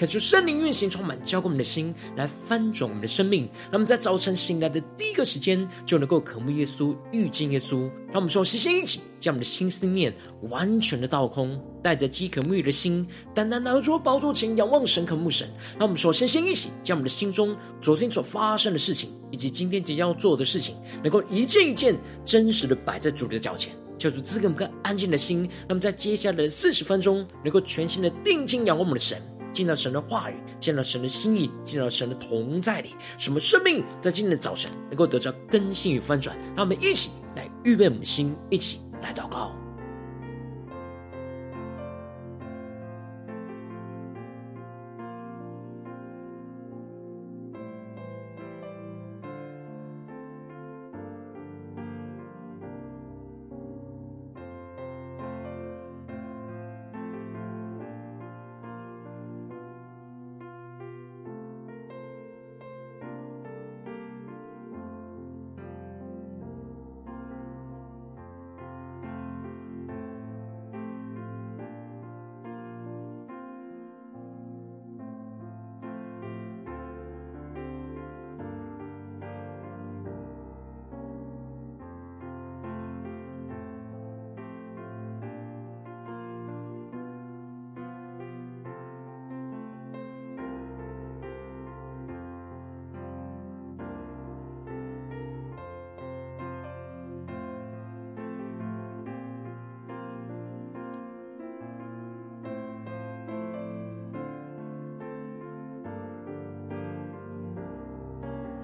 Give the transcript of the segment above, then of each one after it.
恳求圣灵运行充满，浇灌我们的心，来翻转我们的生命。让我们在早晨醒来的第一个时间，就能够渴慕耶稣、遇见耶稣。让我们说，齐心一起，将我们的心思念完全的倒空，带着饥渴沐浴的心，单单来到主宝座前，仰望神、渴慕神。让我们说，先心一起，将我们的心中昨天所发生的事情，以及今天即将要做的事情，能够一件一件真实的摆在主的脚前。求主赐给我们个安静的心，那么在接下来的四十分钟，能够全心的定睛仰望我们的神，见到神的话语，见到神的心意，见到神的同在里，什么生命在今天的早晨能够得到更新与翻转。让我们一起来预备我们心，一起来祷告。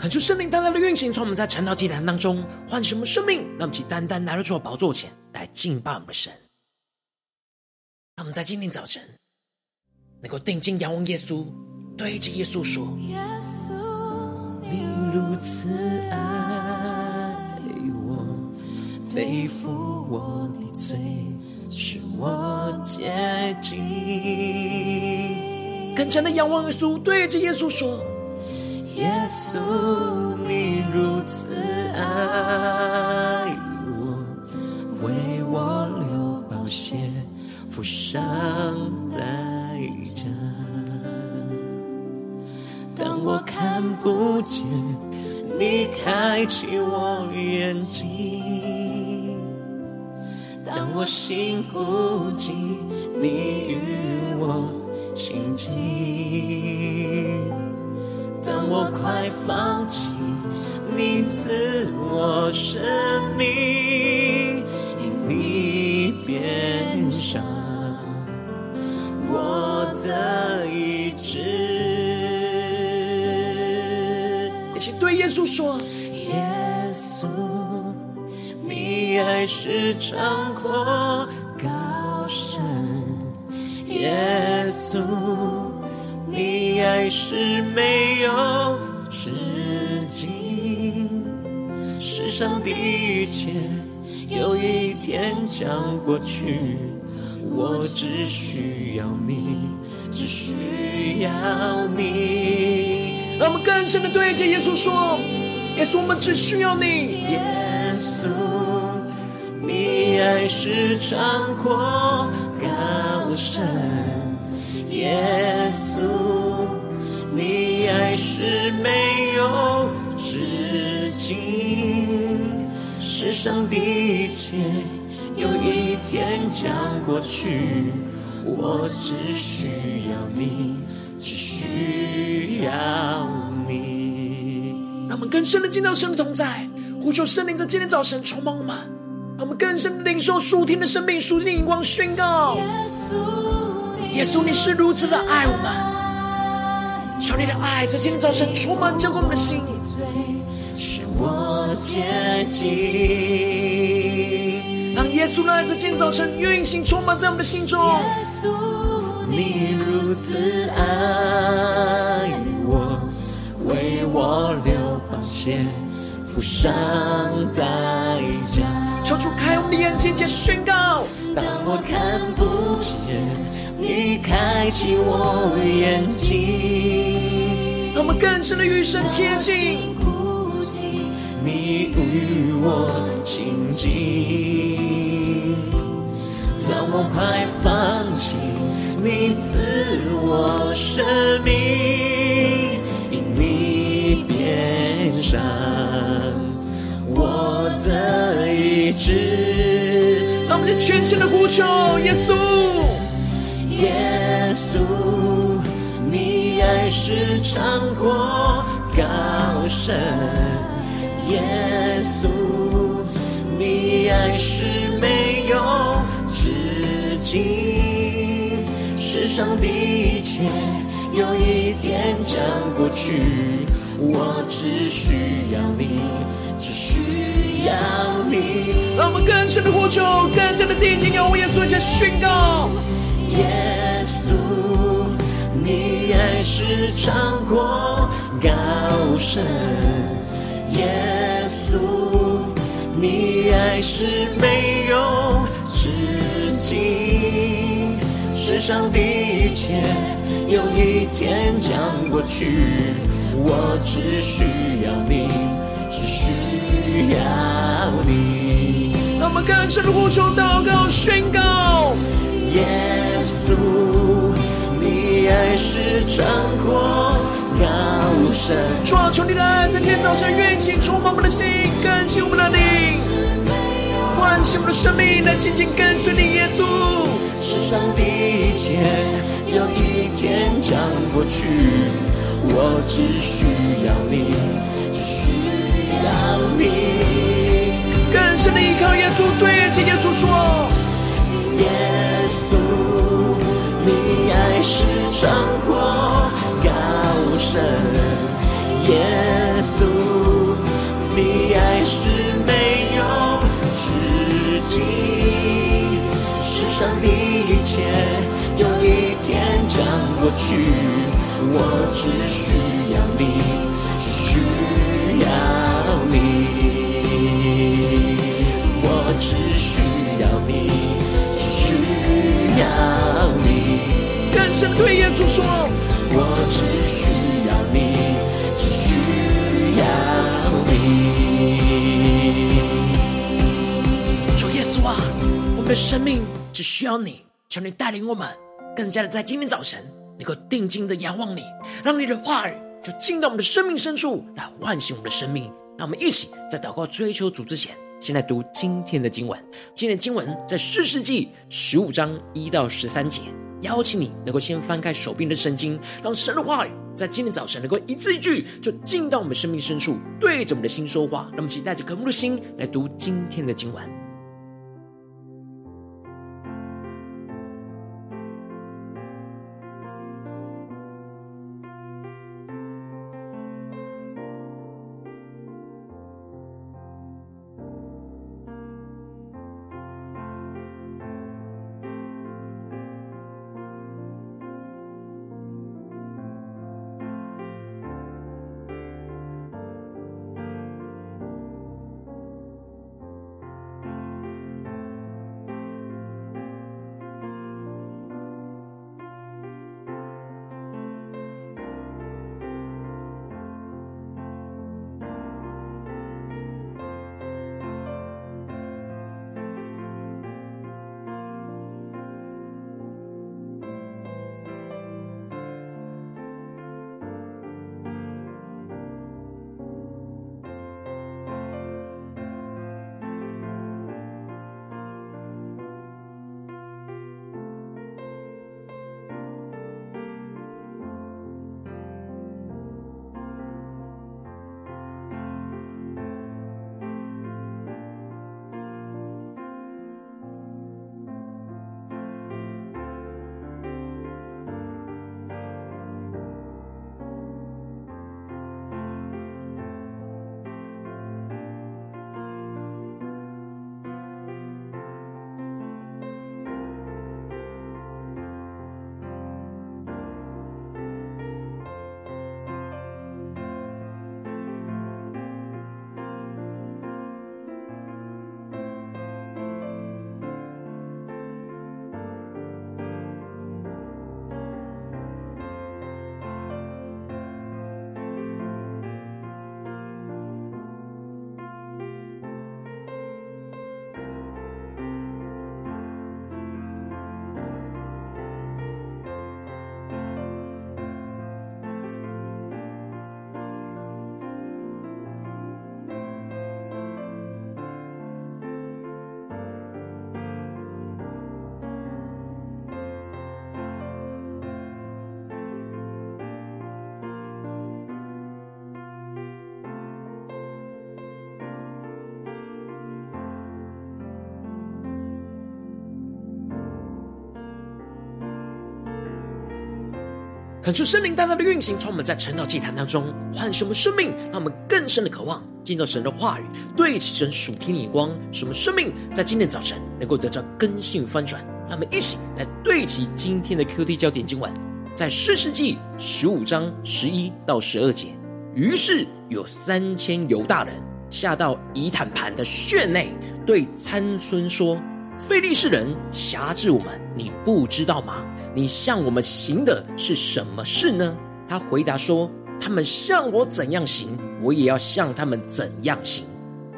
恳求圣灵单单的运行，从我们在晨祷祭坛当中唤醒我们生命，让我们起单单来到主的宝座前来敬拜我们的神。让我们在今天早晨能够定睛仰望耶稣，对着耶稣说：“耶稣，你如此爱我，背负我的罪，使我洁净。”更深的仰望耶稣，对着耶稣说。耶稣，你如此爱我，为我流宝血，付上代价。当我看不见，你开启我眼睛；当我心孤寂，你与我亲近。当我快放弃，你赐我生命，因你变上我的意志。一起对耶稣说：耶稣，你爱是长阔高深，耶稣。是没有止境，世上的一切有一天将过去，我只需要你，只需要你。让我们更深的对着耶稣说：耶稣，我们只需要你。耶稣，你爱是长阔高深。耶稣，你爱是没有止境，世上的一切有一天将过去，我只需要你，只需要你。让我们更深的进到神的同在，呼求圣灵在今天早晨充满我们，让我们更深的领受属天的生命、属天的眼光宣告。耶稣。耶稣，你是如此的爱我们，求你的爱在今天早晨充满浇灌我们的心，使我洁净。让耶稣的爱在今天早晨运行充满在我们的心中。耶稣，你如此爱我，为我流宝血，付上代价。求主开我们的眼睛，且宣告：当我看不见。你开启我眼睛，让我们更深的与神贴近，你与我亲近，当我快放弃，你赐我生命，因你变善我的意志。让我们全心的呼求耶稣，是长阔高声，耶稣，你爱是没有止境。世上的一切有一天将过去，我只需要你，只需要你。让我们更深的呼求，更加的定睛，要为耶稣一起宣告：耶稣，你爱是长阔高深；耶稣，你爱是没有止境。世上的一切有一天将过去，我只需要你，只需要你。让我们更深的呼求、祷告、宣告：耶稣，你爱是穿过高山。主啊，求你的爱在今天早晨运行，充满我们的心，更新我们的灵，唤醒我们的生命，来紧紧跟随你，耶稣。世上的一切有一天将过去，我只需要你，只需要你。更深的依靠耶稣，对着耶稣说：耶稣，你爱是生活高深；耶稣，你爱是没有止境。世上的一切有一天将过去，我只需要你，只需要你。我只需要你，只需要你。更深的对耶稣说：我只需要你，只需要你。主耶稣啊，我们的生命只需要你，求你带领我们，更加的在今天早晨能够定睛的仰望你，让你的话语就进到我们的生命深处，来唤醒我们的生命。让我们一起在祷告追求主之前。先来读今天的经文。今天的经文在士师记十五章一到十三节。邀请你能够先翻开手边的圣经，让神的话语在今天早晨能够一字一句就进到我们生命深处，对着我们的心说话。那么请带着渴慕的心来读今天的经文。恳求圣灵大大的运行，从我们在晨祷祭坛当中唤醒我们生命，让我们更深的渴望进到神的话语，对齐神属天的眼光，使我们生命在今天早晨能够得到更新与翻转。让我们一起来对齐今天的 QT 焦点经文，在士师记十五章十一到十二节。于是有三千犹大人下到以坦盘的穴内，对参孙说。非利士人挟制我们，你不知道吗？你向我们行的是什么事呢？他回答说：他们向我怎样行，我也要向他们怎样行。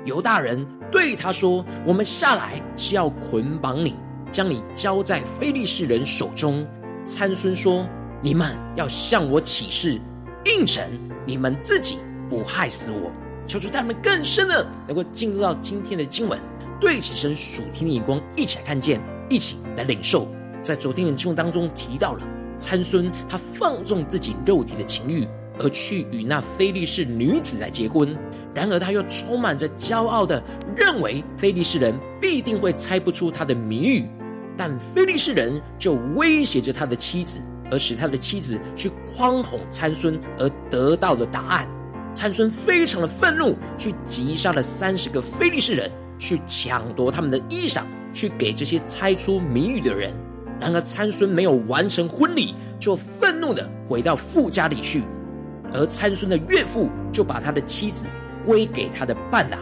犹大人对他说：我们下来是要捆绑你，将你交在非利士人手中。参孙说：你们要向我起誓，应承你们自己不害死我。求主带他们更深的能够进入到今天的经文。对起神属天的眼光，一起来看见，一起来领受。在昨天的经文当中提到了参孙，他放纵自己肉体的情欲，而去与那非利士女子来结婚。然而他又充满着骄傲的认为非利士人必定会猜不出他的谜语，但非利士人就威胁着他的妻子，而使他的妻子去诓哄参孙，而得到了答案。参孙非常的愤怒，去击杀了三十个非利士人。去抢夺他们的衣裳，去给这些猜出谜语的人。然而参孙没有完成婚礼，就愤怒的回到父家里去。而参孙的岳父就把他的妻子归给他的伴郎。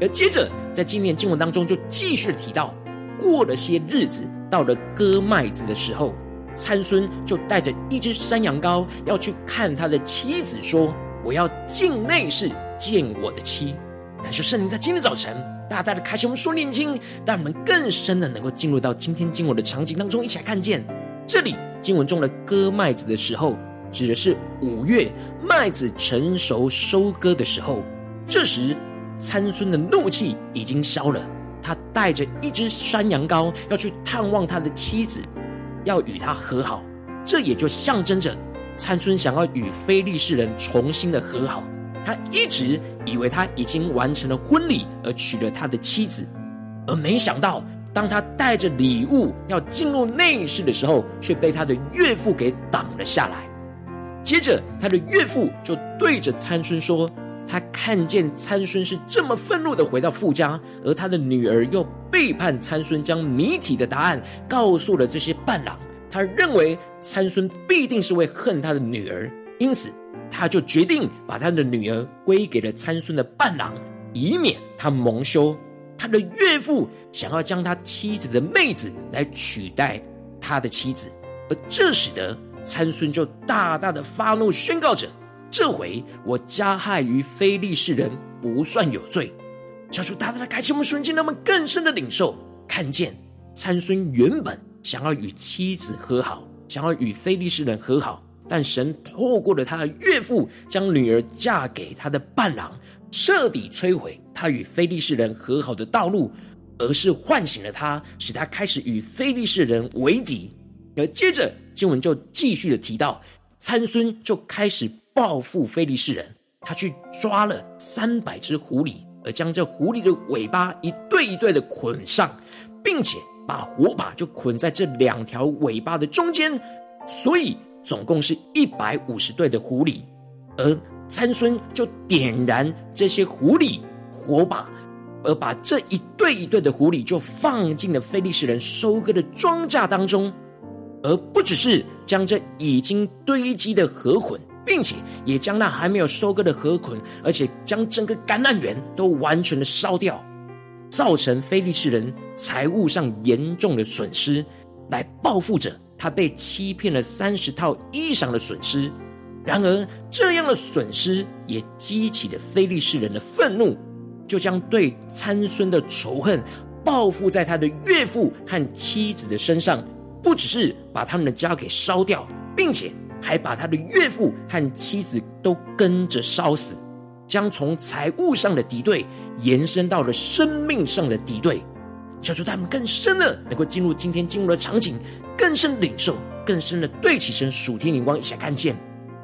而接着在今天经文当中就继续提到，过了些日子，到了割麦子的时候，参孙就带着一只山羊羔要去看他的妻子，说：“我要进内室见我的妻。”感谢圣灵在今天早晨。大大的开启我们属灵眼睛，让我们更深的能够进入到今天经文的场景当中，一起来看见这里经文中的割麦子的时候，指的是五月麦子成熟收割的时候。这时参孙的怒气已经消了，他带着一只山羊羔要去探望他的妻子，要与他和好。这也就象征着参孙想要与非利士人重新的和好。他一直以为他已经完成了婚礼，而娶了他的妻子，而没想到，当他带着礼物要进入内室的时候，却被他的岳父给挡了下来。接着，他的岳父就对着参孙说：“他看见参孙是这么愤怒的回到父家，而他的女儿又背叛参孙，将谜题的答案告诉了这些伴郎。他认为参孙必定是会恨他的女儿，因此。”他就决定把他的女儿归给了参孙的伴郎，以免他蒙羞。他的岳父想要将他妻子的妹子来取代他的妻子，而这使得参孙就大大的发怒，宣告着：“这回我加害于非利士人，不算有罪。”求主大大的开启我们瞬间，让我们更深的领受，看见参孙原本想要与妻子和好，想要与非利士人和好。但神透过了他的岳父，将女儿嫁给他的伴郎，彻底摧毁他与非利士人和好的道路，而是唤醒了他，使他开始与非利士人为敌。而接着经文就继续的提到，参孙就开始报复非利士人，他去抓了三百只狐狸，而将这狐狸的尾巴一对一对的捆上，并且把火把就捆在这两条尾巴的中间，所以。总共是一百五十对的狐狸，而参孙就点燃这些狐狸火把，而把这一对一对的狐狸就放进了非利士人收割的庄稼当中，而不只是将这已经堆积的禾捆，并且也将那还没有收割的禾捆，而且将整个橄榄园都完全的烧掉，造成非利士人财务上严重的损失，来报复着。他被欺骗了三十套衣裳的损失，然而这样的损失也激起了非利士人的愤怒，就将对参孙的仇恨报复在他的岳父和妻子的身上，不只是把他们的家给烧掉，并且还把他的岳父和妻子都跟着烧死，将从财务上的敌对延伸到了生命上的敌对，求主他们更深的能够进入今天进入的场景。更深领受，更深的对齐神属天灵光，一起来看见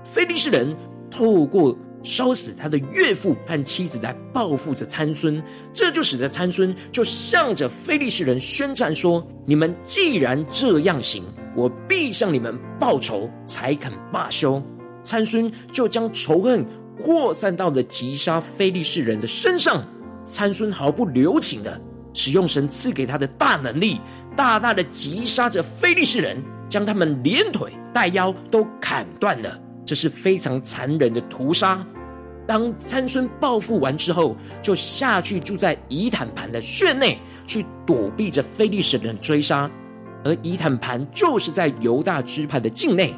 非利士人透过烧死他的岳父和妻子来报复着参孙，这就使得参孙就向着非利士人宣战说：“你们既然这样行，我必向你们报仇，才肯罢休。”参孙就将仇恨扩散到了击杀非利士人的身上。参孙毫不留情的使用神赐给他的大能力，大大的击杀着非利士人，将他们连腿带腰都砍断了。这是非常残忍的屠杀。当参孙报复完之后，就下去住在以坦盘的穴内，去躲避着非利士人的追杀。而以坦盘就是在犹大支派的境内。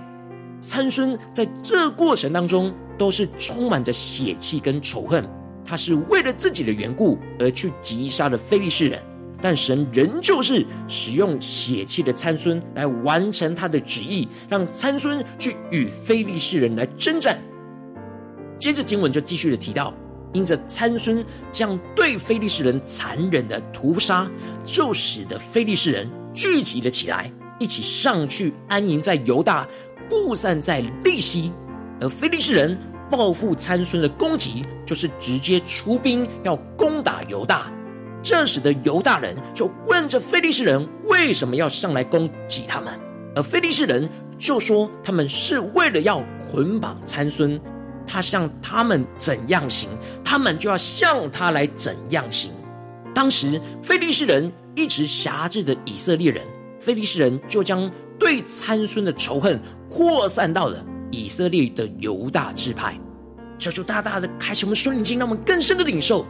参孙在这过程当中都是充满着血气跟仇恨，他是为了自己的缘故而去击杀了非利士人，但神仍旧是使用血气的参孙来完成他的旨意，让参孙去与非利士人来征战。接着经文就继续的提到，因着参孙这样对非利士人残忍的屠杀，就使得非利士人聚集了起来，一起上去安营在犹大。布散在利希，而非利士人报复参孙的攻击，就是直接出兵要攻打犹大。这使得犹大人就问着非利士人为什么要上来攻击他们，而非利士人就说他们是为了要捆绑参孙，他向他们怎样行，他们就要向他来怎样行。当时非利士人一直辖制着以色列人，非利士人就将。对参孙的仇恨扩散到了以色列的犹大支派，求主大大的开启我们属灵经，让我们更深的领受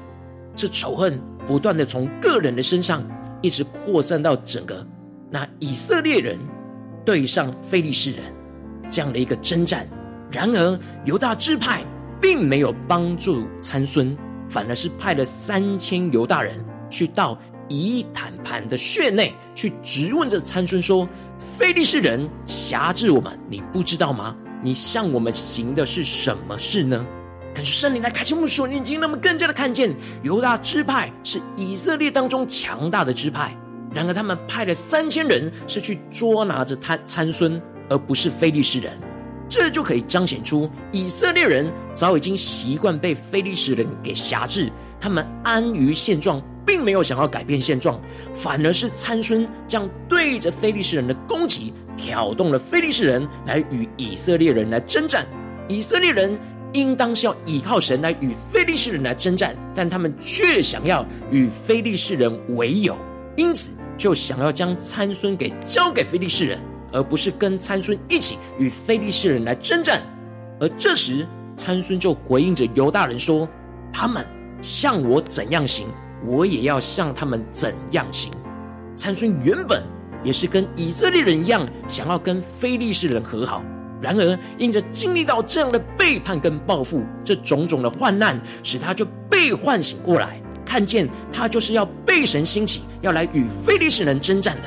这仇恨不断的从个人的身上一直扩散到整个那以色列人对上非利士人这样的一个征战。然而犹大支派并没有帮助参孙，反而是派了三千犹大人去到。以坦盘的穴内去质问着参孙说：“非利士人辖制我们，你不知道吗？你向我们行的是什么事呢？”感谢圣灵来开启我们属灵眼睛，让我们更加的看见犹大支派是以色列当中强大的支派。然而，他们派了三千人是去捉拿着他参孙，而不是非利士人。这就可以彰显出以色列人早已经习惯被非利士人给辖制，他们安于现状。并没有想要改变现状，反而是参孙这样对着非利士人的攻击，挑动了非利士人来与以色列人来征战。以色列人应当是要依靠神来与非利士人来征战，但他们却想要与非利士人为友，因此就想要将参孙给交给非利士人，而不是跟参孙一起与非利士人来征战。而这时参孙就回应着犹大人说：“他们向我怎样行？”我也要向他们怎样行？参孙原本也是跟以色列人一样，想要跟非利士人和好。然而，因着经历到这样的背叛跟报复，这种种的患难，使他就被唤醒过来，看见他就是要被神兴起，要来与非利士人征战的。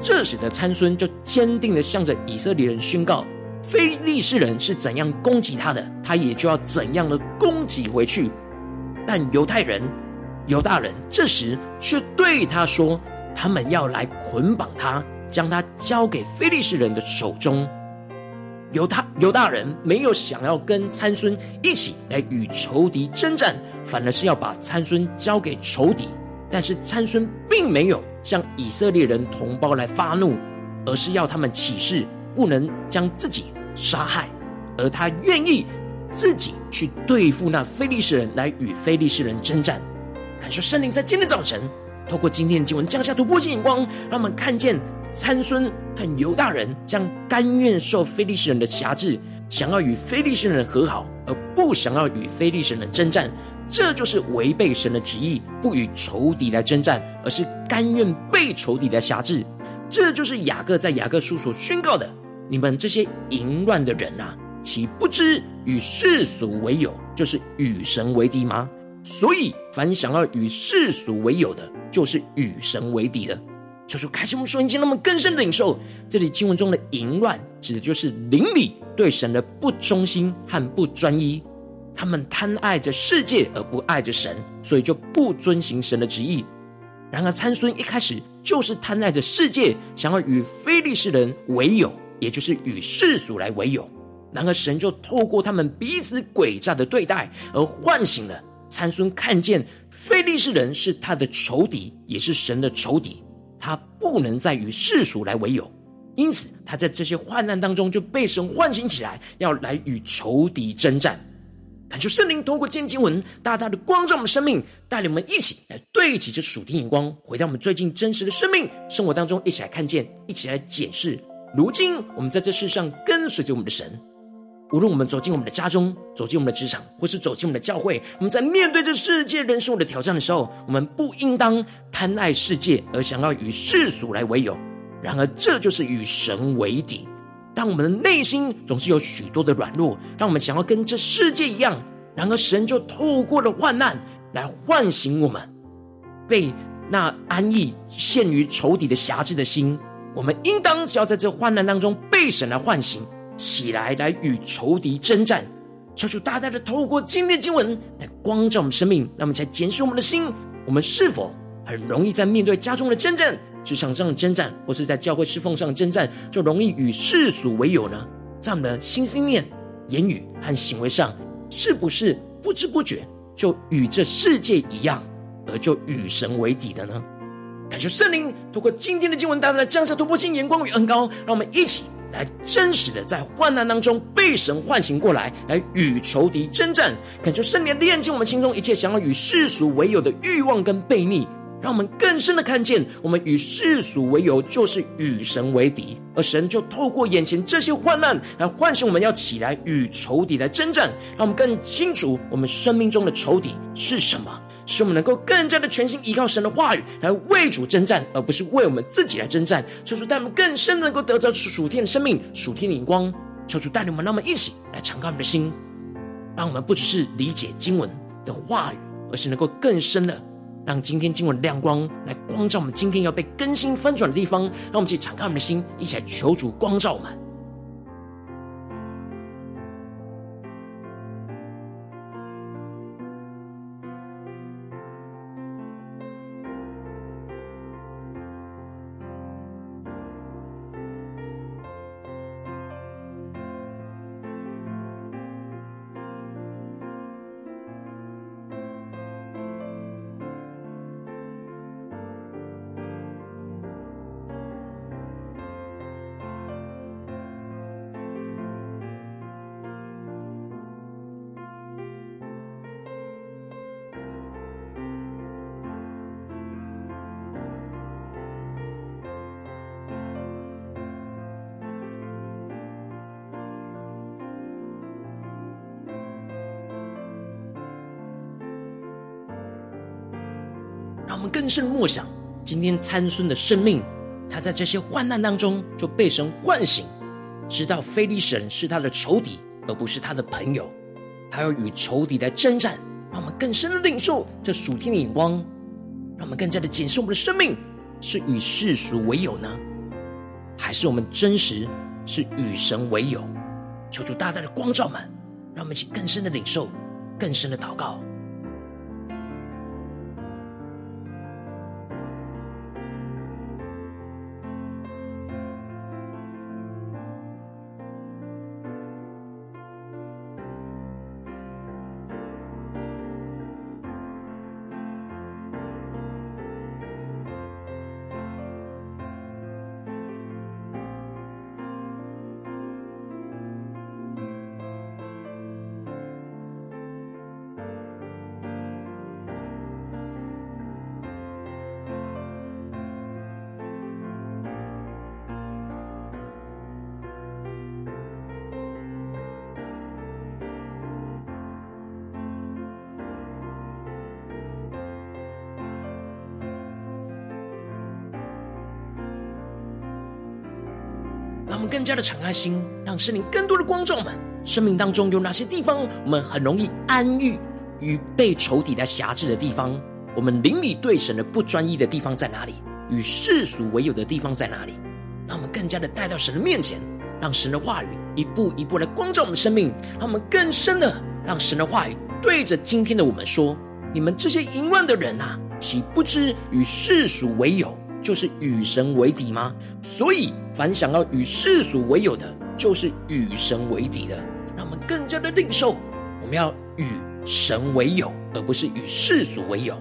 这使得参孙就坚定的向着以色列人宣告：非利士人是怎样攻击他的，他也就要怎样的攻击回去。但犹太人。犹大人这时却对他说：“他们要来捆绑他，将他交给非利士人的手中。”犹大犹大人没有想要跟参孙一起来与仇敌征战，反而是要把参孙交给仇敌。但是参孙并没有向以色列人同胞来发怒，而是要他们起誓不能将自己杀害，而他愿意自己去对付那非利士人，来与非利士人征战。感受圣灵在今天早晨，透过今天的经文降下突破性眼光，让我们看见参孙和犹大人将甘愿受非利士人的辖制，想要与非利士人和好，而不想要与非利士人征战，这就是违背神的旨意，不与仇敌来征战，而是甘愿被仇敌来辖制。这就是雅各在雅各书所宣告的：你们这些淫乱的人啊，岂不知与世俗为友，就是与神为敌吗？所以，凡想要与世俗为友的，就是与神为敌的。求主开启我们属灵经，那么更深的领受这里经文中的淫乱，指的就是邻里对神的不忠心和不专一。他们贪爱着世界而不爱着神，所以就不遵行神的旨意。然而参孙一开始就是贪爱着世界，想要与非利士人为友，也就是与世俗来为友。然而神就透过他们彼此诡诈的对待，而唤醒了。参孙看见非利士人是他的仇敌，也是神的仇敌，他不能再与世俗来为友。因此他在这些患难当中就被神唤醒起来，要来与仇敌征战。恳求圣灵通过今天经文，大大的光照我们生命，带领我们一起来对齐这属天眼光，回到我们最近真实的生命生活当中，一起来看见，一起来检视。如今我们在这世上跟随着我们的神，无论我们走进我们的家中，走进我们的职场，或是走进我们的教会，我们在面对这世界人生的挑战的时候，我们不应当贪爱世界，而想要与世俗来为友。然而，这就是与神为敌。当我们的内心总是有许多的软弱，让我们想要跟这世界一样。然而，神就透过了患难来唤醒我们，被那安逸陷于仇敌的辖制的心。我们应当只要在这患难当中被神来唤醒起来，来与仇敌征战。求主大大的透过今天的经文来光照我们生命，让我们才检视我们的心。我们是否很容易在面对家中的征战？职场上的征战，或是在教会侍奉上的征战，就容易与世俗为友呢？在我们的心思念、言语和行为上，是不是不知不觉就与这世界一样，而就与神为敌的呢？感谢圣灵透过今天的经文，大大的降下突破性眼光与恩膏，让我们一起来真实的在患难当中被神唤醒过来，来与仇敌征战。感谢圣灵炼净我们心中一切想要与世俗为友的欲望跟悖逆。让我们更深的看见，我们与世俗为友，就是与神为敌。而神就透过眼前这些患难，来唤醒我们要起来与仇敌来征战。让我们更清楚，我们生命中的仇敌是什么，使我们能够更加的全心依靠神的话语，来为主征战，而不是为我们自己来征战。求主带我们更深的能够得着属天的生命、属天的眼光。求主带领我们，让我们一起来敞开我们的心，让我们不只是理解经文的话语，而是能够更深的。让今天经文亮光来光照我们今天要被更新翻转的地方，让我们一起敞开我们的心，一起来求主光照我们。我们更深默想，今天参孙的生命，他在这些患难当中就被神唤醒，知道非利士人是他的仇敌，而不是他的朋友。他要与仇敌来征战，让我们更深的领受这属天的眼光，让我们更加的检视我们的生命是与世俗为友呢，还是我们真实是与神为友？求主大大的光照们，让我们一起更深的领受，更深的祷告。让我们更加的敞开心，让圣灵更多的光照我们生命当中有哪些地方，我们很容易安逸与被仇敌来辖制的地方？我们邻里对神的不专一的地方在哪里？与世俗为友的地方在哪里？让我们更加的带到神的面前，让神的话语一步一步来光照我们生命，让我们更深的让神的话语对着今天的我们说：你们这些淫乱的人啊，岂不知与世俗为友？就是与神为敌吗？所以，凡想要与世俗为友的，就是与神为敌的。让我们更加的领受，我们要与神为友，而不是与世俗为友。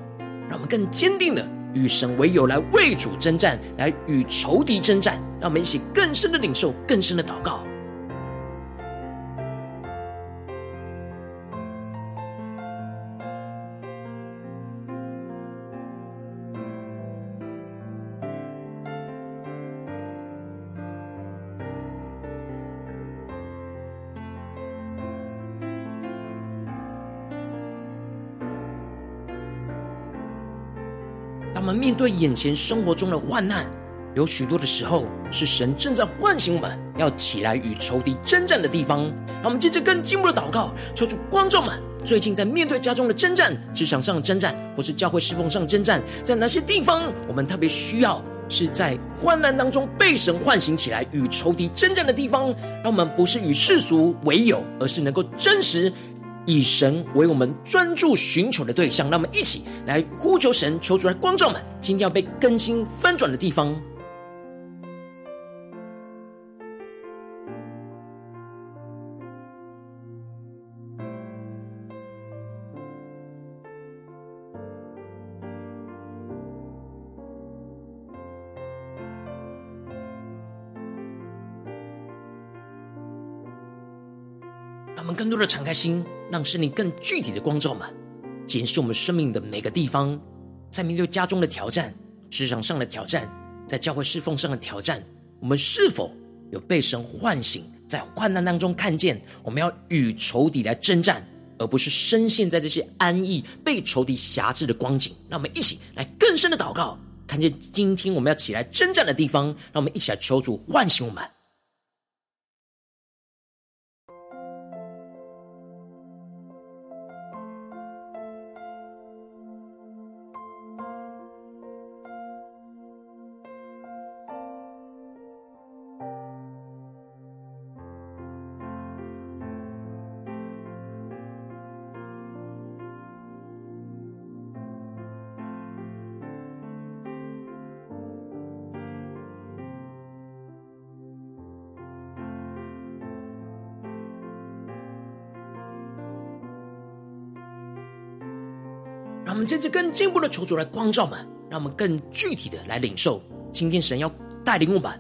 让我们更坚定的与神为友，来为主征战，来与仇敌征战。让我们一起更深的领受，更深的祷告。对眼前生活中的患难，有许多的时候是神正在唤醒我们，要起来与仇敌征战的地方。让我们接着更进一步的祷告，求主观众们最近在面对家中的征战、职场上的征战，或是教会侍奉上征战，在哪些地方我们特别需要是在患难当中被神唤醒起来与仇敌征战的地方？让我们不是与世俗为友，而是能够真实。以神为我们专注寻求的对象，让我们一起来呼求神，求主来光照们今天要被更新翻转的地方。让我们更多的敞开心。让圣灵更具体的光照们，检视我们生命的每个地方，在面对家中的挑战、职场上的挑战、在教会侍奉上的挑战，我们是否有被神唤醒，在患难当中看见我们要与仇敌来征战，而不是深陷在这些安逸、被仇敌辖制的光景？让我们一起来更深的祷告，看见今天我们要起来征战的地方，让我们一起来求主唤醒我们。我们这次更进一步的求主来光照们，让我们更具体的来领受今天神要带领我们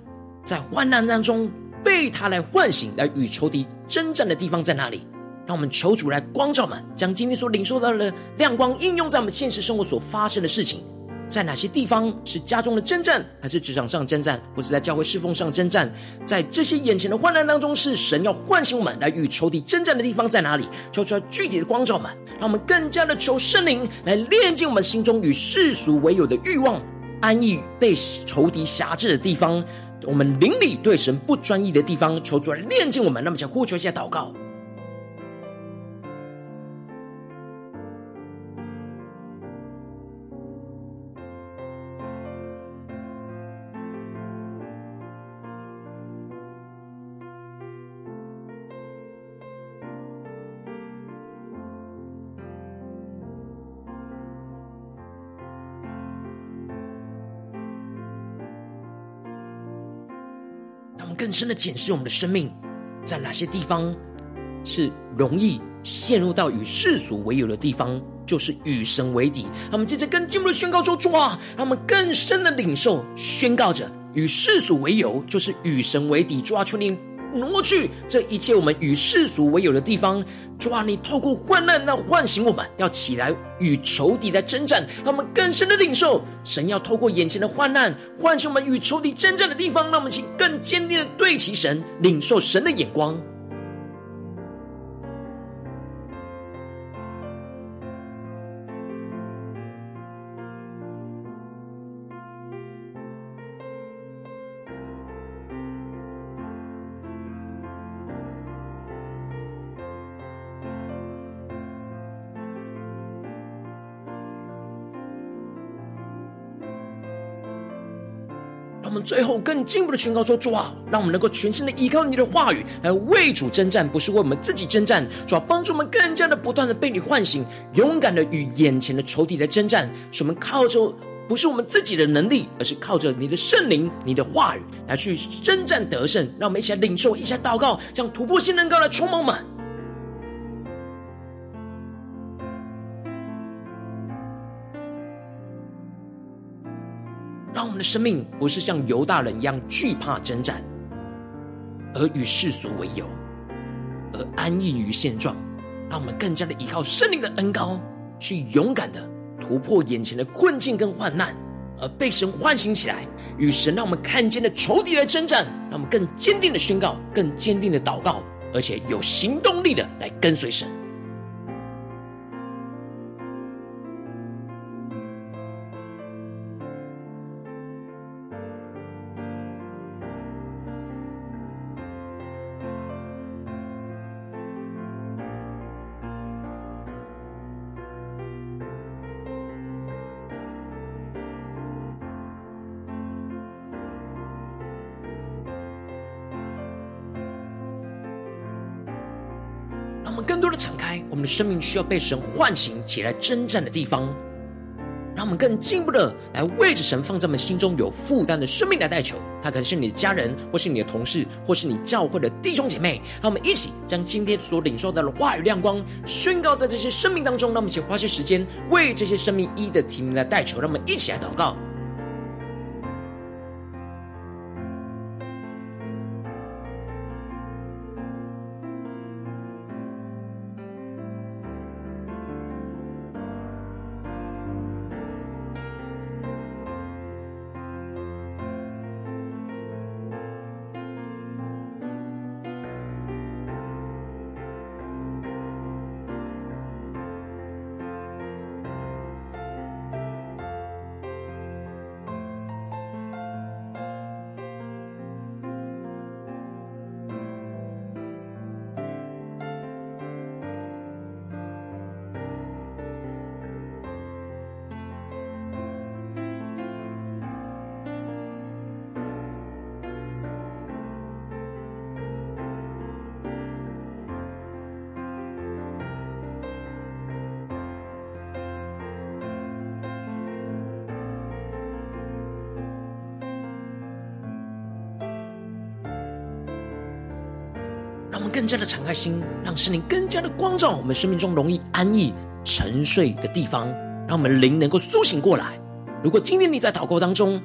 在患难当中被他来唤醒，来与仇敌征战的地方在哪里？让我们求主来光照们，将今天所领受到的亮光应用在我们现实生活所发生的事情。在哪些地方是家中的征战，还是职场上征战，或者在教会侍奉上征战？在这些眼前的患难当中，是神要唤醒我们来与仇敌征战的地方在哪里？求出来具体的光照们，让我们更加的求圣灵来炼净我们心中与世俗为友的欲望，安逸被仇敌辖制的地方，我们邻里对神不专一的地方，求主来炼净我们。那么，想呼求一下祷告。更深的检视我们的生命，在哪些地方是容易陷入到与世俗为友的地方，就是与神为敌。他们接着更进一步的宣告说：主啊，让我们更深的领受，宣告着与世俗为友，就是与神为敌。主啊，求你。挪去这一切我们与世俗为友的地方，主啊，你透过患难，来唤醒我们，要起来与仇敌来征战，让我们更深的领受神要透过眼前的患难，唤醒我们与仇敌征战的地方，让我们去更坚定的对齐神，领受神的眼光。最后更进一步的宣告说：主啊，让我们能够全心的依靠你的话语来为主征战，不是为我们自己征战。主啊，帮助我们更加的不断的被你唤醒，勇敢的与眼前的仇敌来征战。使我们靠着不是我们自己的能力，而是靠着你的圣灵、你的话语来去征战得胜。让我们一起来领受一下祷告，将突破性能高来充满满。的生命不是像犹大人一样惧怕征战，而与世俗为友，而安逸于现状。让我们更加的依靠圣灵的恩膏，去勇敢的突破眼前的困境跟患难，而被神唤醒起来，与神让我们看见的仇敌来征战，让我们更坚定的宣告，更坚定的祷告，而且有行动力的来跟随神。生命需要被神唤醒起来征战的地方，让我们更进一步的来为着神放在我们心中有负担的生命来代求。他可能是你的家人，或是你的同事，或是你教会的弟兄姐妹。让我们一起将今天所领受到的话语亮光宣告在这些生命当中。让我们一起花些时间为这些生命一一的提名来代求。让我们一起来祷告。加的敞开心，让圣灵更加的光照我们生命中容易安逸沉睡的地方，让我们灵能够苏醒过来。如果今天你在祷告当中，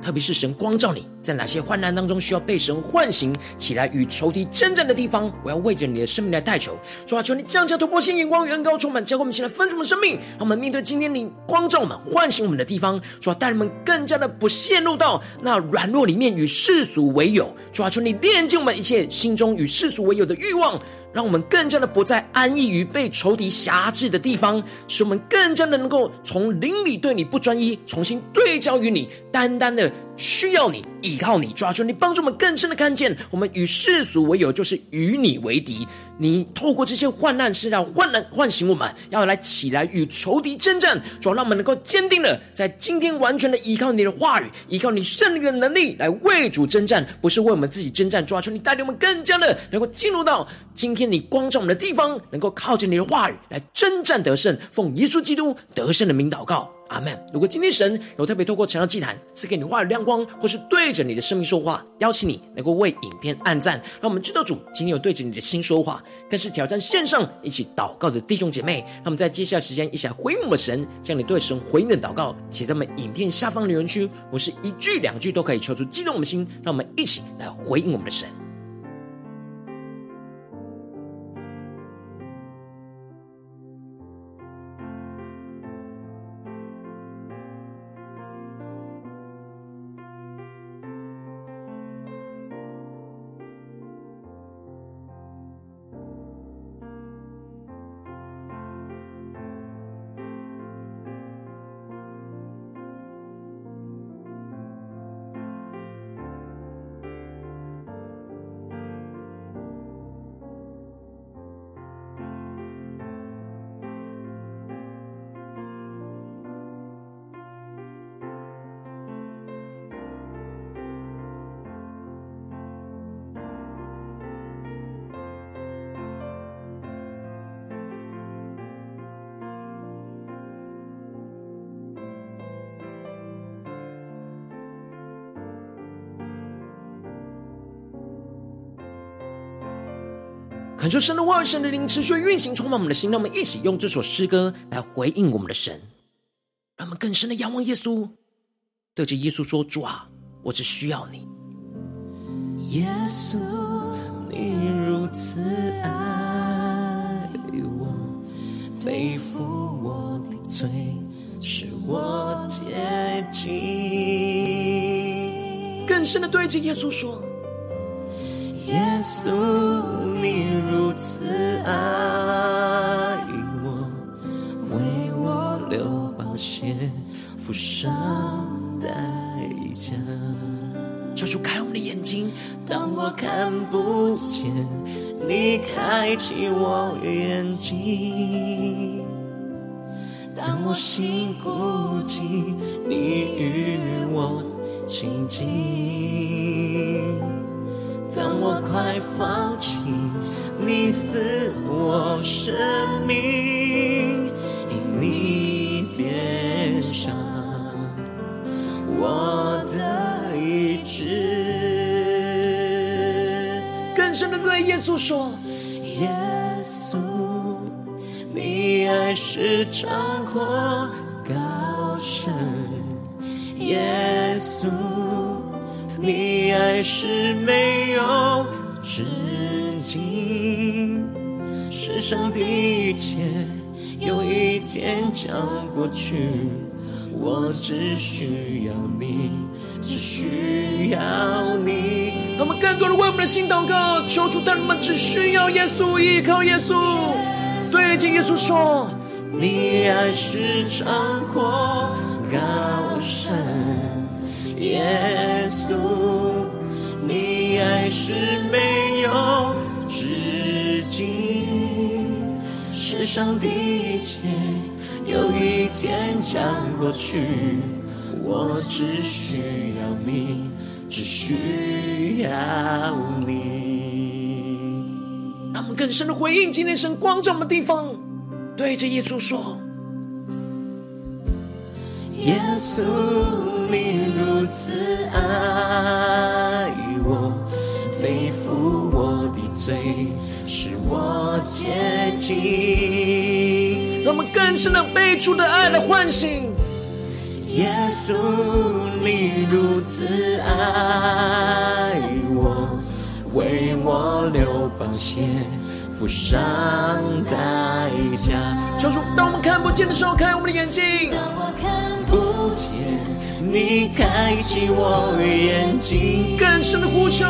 特别是神光照你在哪些患难当中需要被神唤醒起来与仇敌征战的地方，我要为着你的生命来代求。主啊，求你降下突破性眼光，远高充满，教我们起来分出我们生命，让我们面对今天你光照我们、唤醒我们的地方。主啊，带人们更加的不陷入到那软弱里面与世俗为友。主啊，求你炼净我们一切心中与世俗为友的欲望。让我们更加的不再安逸于被仇敌辖制的地方，使我们更加的能够从灵里对你不专一，重新对焦于你，单单的需要你，依靠你，抓住你，帮助我们更深的看见，我们与世俗为友，就是与你为敌。你透过这些患难，是让患难唤醒我们，要来起来与仇敌征战，主要让我们能够坚定的在今天完全的依靠你的话语，依靠你胜利的能力来为主征战，不是为我们自己征战。抓住你带领我们更加的能够进入到今天你光照我们的地方，能够靠近你的话语来征战得胜，奉耶稣基督得胜的名祷告。阿门。如果今天神有特别透过晨祷祭坛赐给你话语亮光，或是对着你的生命说话，邀请你能够为影片按赞，让我们知道主今天有对着你的心说话，更是挑战线上一起祷告的弟兄姐妹。那么在接下来时间一起来回应我们神，将你对神回应的祷告写在我们影片下方留言区，我是一句两句都可以求出激动我们的心，让我们一起来回应我们的神。感受神的话语，神的灵持续运行，充满我们的心。让我们一起用这首诗歌来回应我们的神，让我们更深的仰望耶稣，对着耶稣说：“主啊，我只需要你。”耶稣，你如此爱我，背负我的罪，使我洁净。更深的对着耶稣说：“耶稣，你如此爱我，为我流宝血，付上代价。”求主开我们的眼睛，当我看不见，你开启我眼睛；当我心孤寂，你与我亲近；当我快放弃，你赐我生命，因你变上我的意志。更深的对耶稣说：“耶稣，你爱是长阔高深；耶，爱是没有止境。世上的一切有一天将过去，我只需要你。”只需要你。让我们更多的为我们的心祷告，求主带领我们只需要耶稣，依靠耶稣。对着耶稣说：“你爱是长阔高深，耶稣，上的一切有一天将过去。”我只需要你，只需要你。让我们更深的回应今天神光照我们的地方，对着耶稣说：耶稣，你如此爱我，背负我的罪，使我接近。让我们更深的被主的爱来唤醒。耶稣，你如此爱我，为我流宝血，付上代价。求主，当我们看不见的时候，开我们的眼睛；当我看不见，你开启我眼睛。更深的呼求。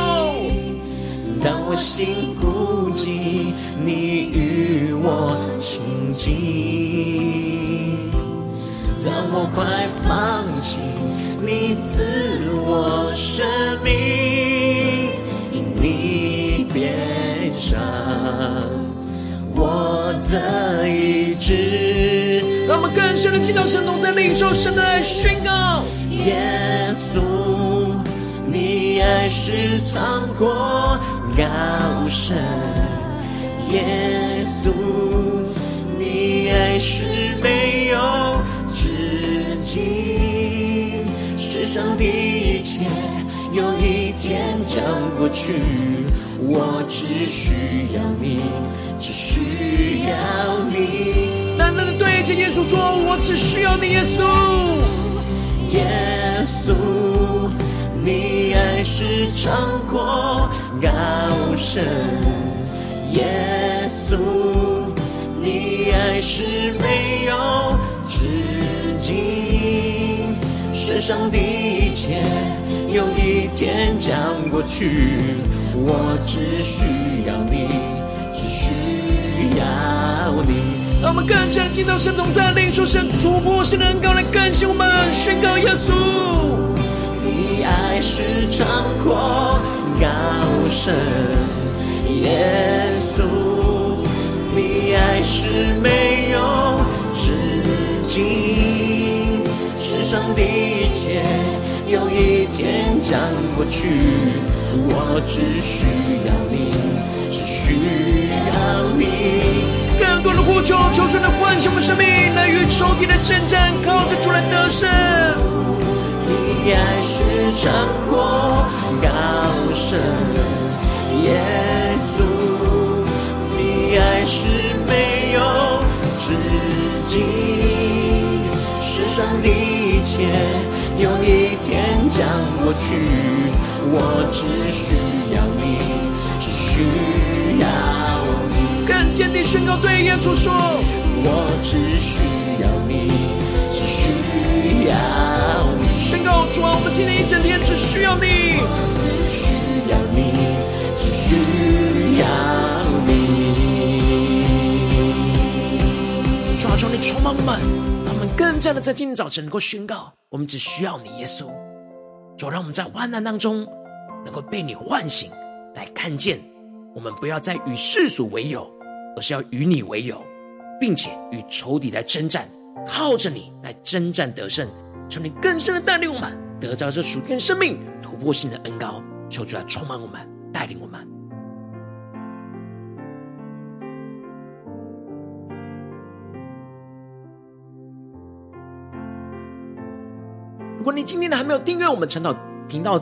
当我心孤寂，你与我亲近。当我快放弃，你赐我生命，因你变上我的意志。让我们更深的进到神同在，领受神的爱宣告：耶稣，你爱是长阔高深；耶稣，你爱是没有止境。世上的一切有一天将过去，我只需要你，只需要你。单单的对着耶稣说：“我只需要你，耶稣。”耶稣，你爱是长阔高深；耶稣，你爱是没有止境。世上的一切有一天将过去，我只需要你，只需要你。让我们更深进到神同在，领受神突破性的恩膏来更新我们，宣告耶稣，你爱是长阔高深，耶稣，你爱是没有止境，世上的一切。有一天将过去，我只需要你，只需要你。更多的呼求，求主来唤醒我们生命，来与仇敌的征战，靠着主来得胜。你爱是长阔高深，耶稣，你爱是没有止境，世上的一切。有一天将过去。我只需要你，只需要你。更坚定宣告，对耶稣说：我只需要你，需要你。宣告主啊，我们今天一整天只需要你，只需要你，只需要你。主啊，求你充满我们，让我们更加的在今天早晨能够宣告，我们只需要你，耶稣。就让我们在患难当中，能够被你唤醒，来看见我们不要再与世俗为友，而是要与你为友，并且与仇敌来征战，靠着你来征战得胜。求你更深的带领我们，得着这属天生命突破性的恩膏，求主来充满我们，带领我们。如果你今天还没有订阅我们晨祷频道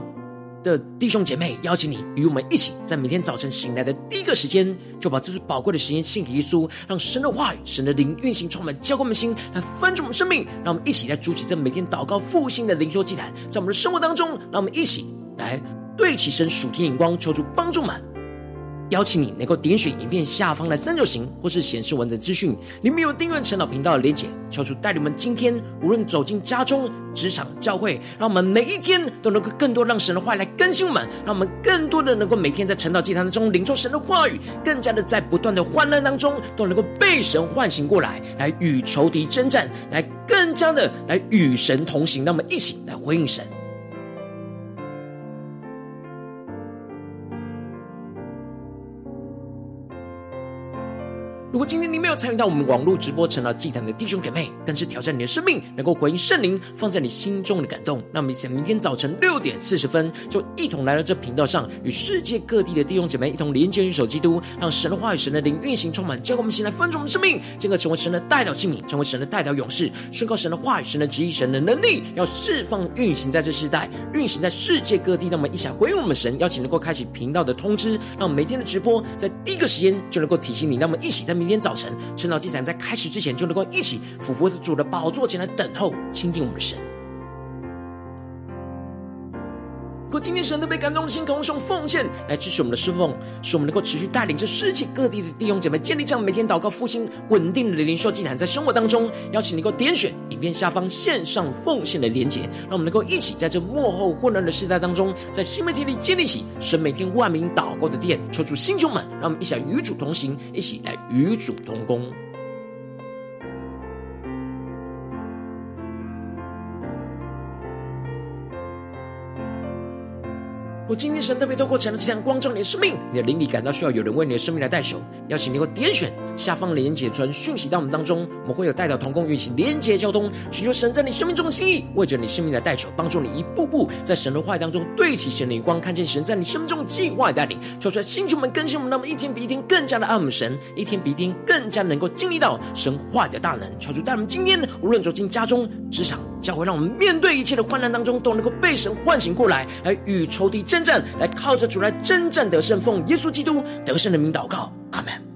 的弟兄姐妹，邀请你与我们一起，在每天早晨醒来的第一个时间，就把这最宝贵的时间献给耶稣，让神的话语、神的灵运行充满，浇灌我们心，来翻出我们生命。让我们一起来筑起这每天祷告复兴的灵修祭坛，在我们的生活当中，让我们一起来对齐神属天眼光，求主帮助们。邀请你能够点选影片下方的三角形，或是显示文字资讯，里面有订阅晨祷频道的连结。求主带领我们今天无论走进家中、职场、教会，让我们每一天都能够更多让神的话来更新我们，让我们更多的能够每天在晨祷祭坛中领受神的话语，更加的在不断的患难当中都能够被神唤醒过来，来与仇敌征战，来更加的来与神同行。让我们一起来回应神。如果今天你没有参与到我们网络直播成了祭坛的弟兄姐妹，更是挑战你的生命，能够回应圣灵放在你心中的感动。那么，在明天早晨六点四十分，就一同来到这频道上，与世界各地的弟兄姐妹一同连接、与守基督，让神的话语、神的灵运行充满，将我们心来分盛我们生命，进而成为神的代表器皿，成为神的代表勇士，宣告神的话语、神的旨意、神的能力，要释放运行在这世代，运行在世界各地。那么，一起回应我们神，邀请能够开启频道的通知，让每天的直播在第一个时间就能够提醒你。那么，一起在明。天早晨，晨祷祭坛在开始之前，就能够一起俯伏在主的宝座前来等候亲近我们的神。如果今天神都被感动的心，渴望用奉献来支持我们的侍奉，使我们能够持续带领着世界各地的弟兄姐妹建立这样每天祷告复兴稳定的灵修祭坛，在生活当中，邀请你能够点选影片下方线上奉献的连结，让我们能够一起在这幕后混乱的时代当中，在新媒体里建立起神每天万名祷告的殿，求主弟兄们，让我们一起来与主同行，一起来与主同工。我今天神特别透过晨祷祭坛光照你的生命，你的灵里感到需要有人为你的生命来代求，邀请你给我点选下方连结传讯息到我们当中，我们会有代祷同工运行连结交通，寻求神在你生命中的心意，为着你生命来代求，帮助你一步步在神的话语当中对齐神的光，看见神在你生命中的计划带领，说出来星球们更新我们，那么一天比一天更加的爱我们神，一天比一天更加能够经历到神话的大能，求主带我们今天无论走进家中、职场、教会，让我们面对一切的患难当中，都能够被神唤醒过来，来与仇敌争战，来靠着主来征战得胜，奉耶稣基督得胜的名祷告，阿门。